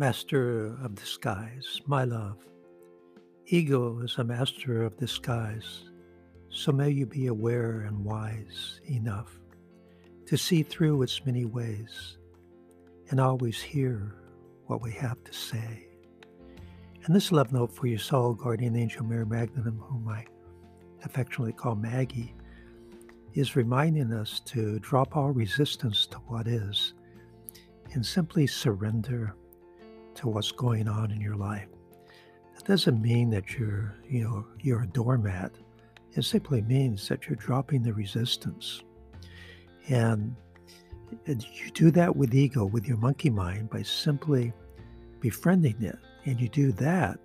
Master of disguise, my love. Ego is a master of disguise, so may you be aware and wise enough to see through its many ways and always hear what we have to say. And this love note for your soul guardian angel Mary Magdalene, whom I affectionately call Maggie, is reminding us to drop all resistance to what is and simply surrender to what's going on in your life. That doesn't mean that you're, you know, you're a doormat. It simply means that you're dropping the resistance. And you do that with ego, with your monkey mind, by simply befriending it. And you do that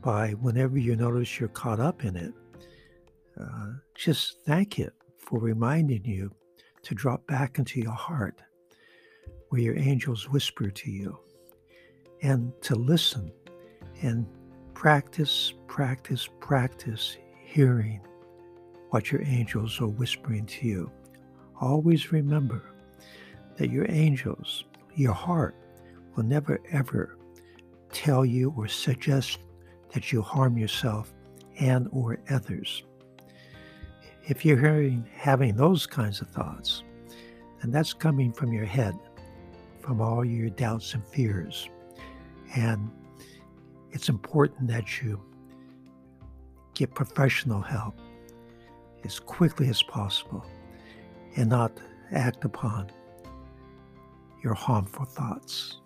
by whenever you notice you're caught up in it, uh, just thank it for reminding you to drop back into your heart where your angels whisper to you and to listen and practice, practice, practice hearing what your angels are whispering to you. Always remember that your angels, your heart, will never ever tell you or suggest that you harm yourself and or others. If you're hearing having those kinds of thoughts, then that's coming from your head, from all your doubts and fears. And it's important that you get professional help as quickly as possible and not act upon your harmful thoughts.